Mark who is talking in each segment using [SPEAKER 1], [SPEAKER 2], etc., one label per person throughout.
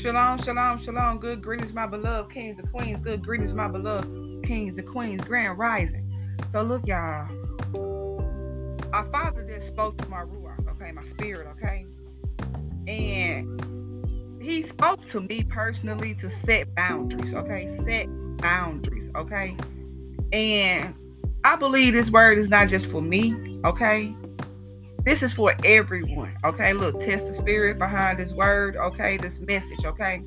[SPEAKER 1] Shalom, shalom, shalom. Good greetings, my beloved kings and queens. Good greetings, my beloved kings and queens. Grand rising. So look, y'all. Our father just spoke to my ruach, okay, my spirit, okay, and he spoke to me personally to set boundaries, okay, set boundaries, okay, and I believe this word is not just for me, okay. This is for everyone, okay. Look, test the spirit behind this word, okay, this message, okay.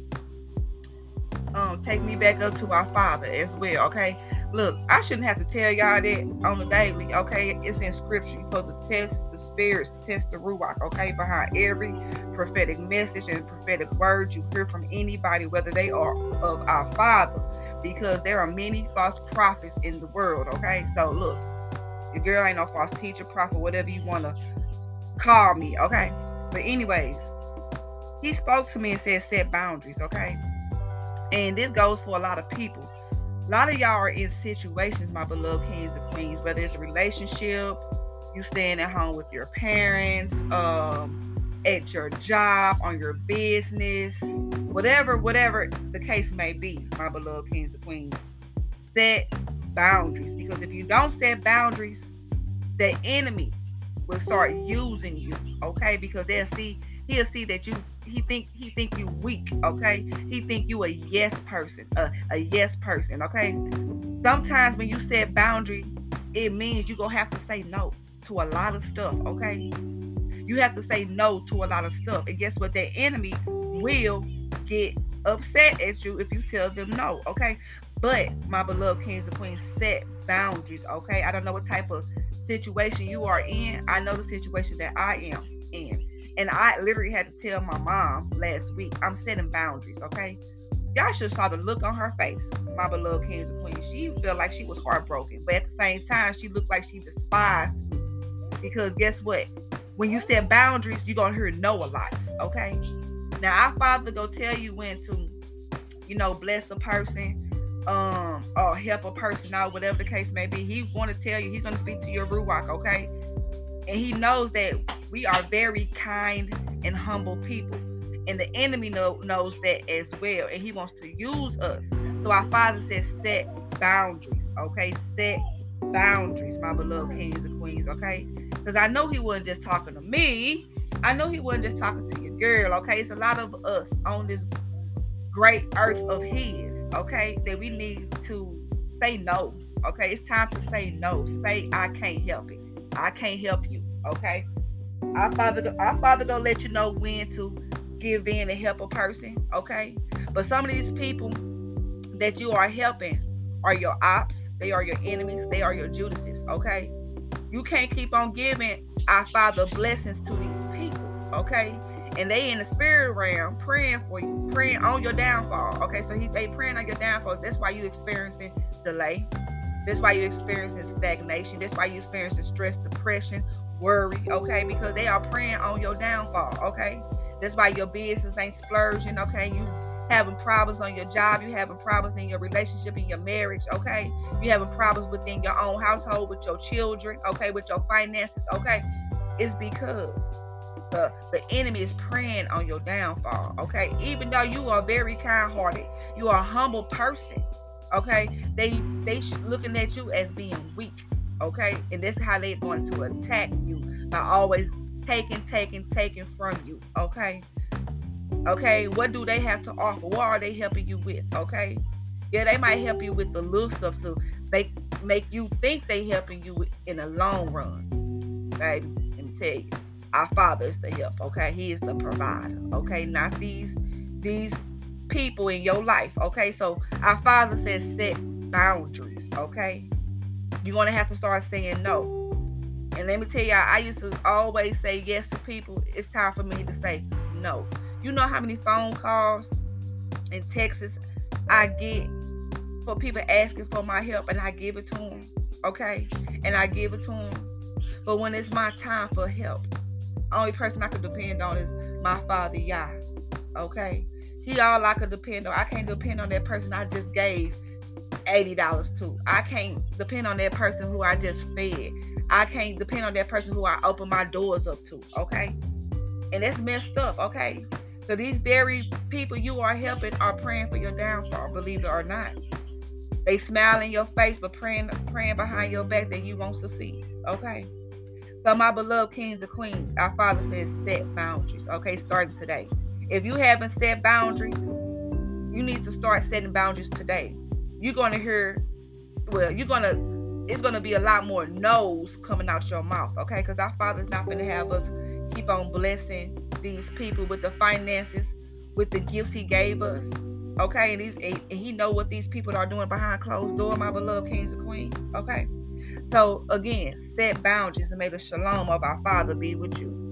[SPEAKER 1] Um, take me back up to our Father as well, okay. Look, I shouldn't have to tell y'all that on the daily, okay? It's in scripture. You're supposed to test the spirits, test the ruach, okay? Behind every prophetic message and prophetic word you hear from anybody, whether they are of our Father, because there are many false prophets in the world, okay? So look, your girl ain't no false teacher, prophet, whatever you want to call me, okay? But anyways, he spoke to me and said set boundaries, okay? And this goes for a lot of people a lot of y'all are in situations, my beloved kings and queens, whether it's a relationship, you staying at home with your parents, um, at your job, on your business, whatever, whatever the case may be, my beloved kings and queens. Set boundaries because if you don't set boundaries, the enemy will start using you, okay? Because they'll see he'll see that you he think he think you weak okay? He think you a yes person a, a yes person okay? Sometimes when you set boundary it means you gonna have to say no to a lot of stuff okay? You have to say no to a lot of stuff. And guess what? That enemy will get upset at you if you tell them no okay? But my beloved kings and queens set boundaries okay? I don't know what type of situation you are in i know the situation that i am in and I literally had to tell my mom last week, I'm setting boundaries, okay? Y'all should saw the look on her face, my beloved kings and queens. She felt like she was heartbroken, but at the same time, she looked like she despised me. Because guess what? When you set boundaries, you're gonna hear no a lot, okay? Now our father go tell you when to, you know, bless a person, um, or help a person out, whatever the case may be. He's gonna tell you, he's gonna speak to your ruach, okay? And he knows that we are very kind and humble people. And the enemy know, knows that as well. And he wants to use us. So our Father says, set boundaries. Okay? Set boundaries, my beloved kings and queens. Okay? Because I know he wasn't just talking to me. I know he wasn't just talking to your girl. Okay? It's a lot of us on this great earth of his. Okay? That we need to say no. Okay? It's time to say no. Say, I can't help it. I can't help you. Okay. Our father, our father gonna let you know when to give in and help a person. Okay. But some of these people that you are helping are your ops. They are your enemies. They are your Judases. Okay. You can't keep on giving our father blessings to these people. Okay. And they in the spirit realm praying for you, praying on your downfall. Okay, so he they praying on your downfall. That's why you experiencing delay. That's why you're experiencing stagnation. That's why you're experiencing stress, depression, worry, okay? Because they are praying on your downfall, okay? That's why your business ain't splurging, okay? You having problems on your job, you having problems in your relationship, in your marriage, okay? You having problems within your own household with your children, okay, with your finances, okay? It's because the, the enemy is preying on your downfall, okay? Even though you are very kind-hearted, you are a humble person, okay? They they looking at you as being weak, okay? And that's how they're going to attack you by always taking, taking, taking from you, okay? Okay, what do they have to offer? What are they helping you with? Okay, yeah, they might help you with the little stuff to make make you think they helping you in the long run. Baby, let me tell you, our Father is the help. Okay, He is the provider. Okay, not these these people in your life. Okay, so our Father says set boundaries. Okay, you're gonna have to start saying no. And let me tell y'all, I used to always say yes to people. It's time for me to say no. You know how many phone calls in Texas I get for people asking for my help, and I give it to them. Okay, and I give it to them. But when it's my time for help, only person I can depend on is my father, Yah. Okay, he all I can depend on. I can't depend on that person I just gave $80 to. I can't depend on that person who I just fed. I can't depend on that person who I open my doors up to, okay? And that's messed up, okay? So these very people you are helping are praying for your downfall, believe it or not. They smile in your face, but praying praying behind your back that you won't succeed. Okay. So my beloved kings and queens, our Father says set boundaries. Okay, starting today. If you haven't set boundaries, you need to start setting boundaries today. You're gonna hear, well, you're gonna, it's gonna be a lot more no's coming out your mouth. Okay, because our Father's not gonna have us keep on blessing these people with the finances, with the gifts He gave us. Okay, and, he's, and He know what these people are doing behind closed door, my beloved kings and queens. Okay. So again, set boundaries and may the shalom of our Father be with you.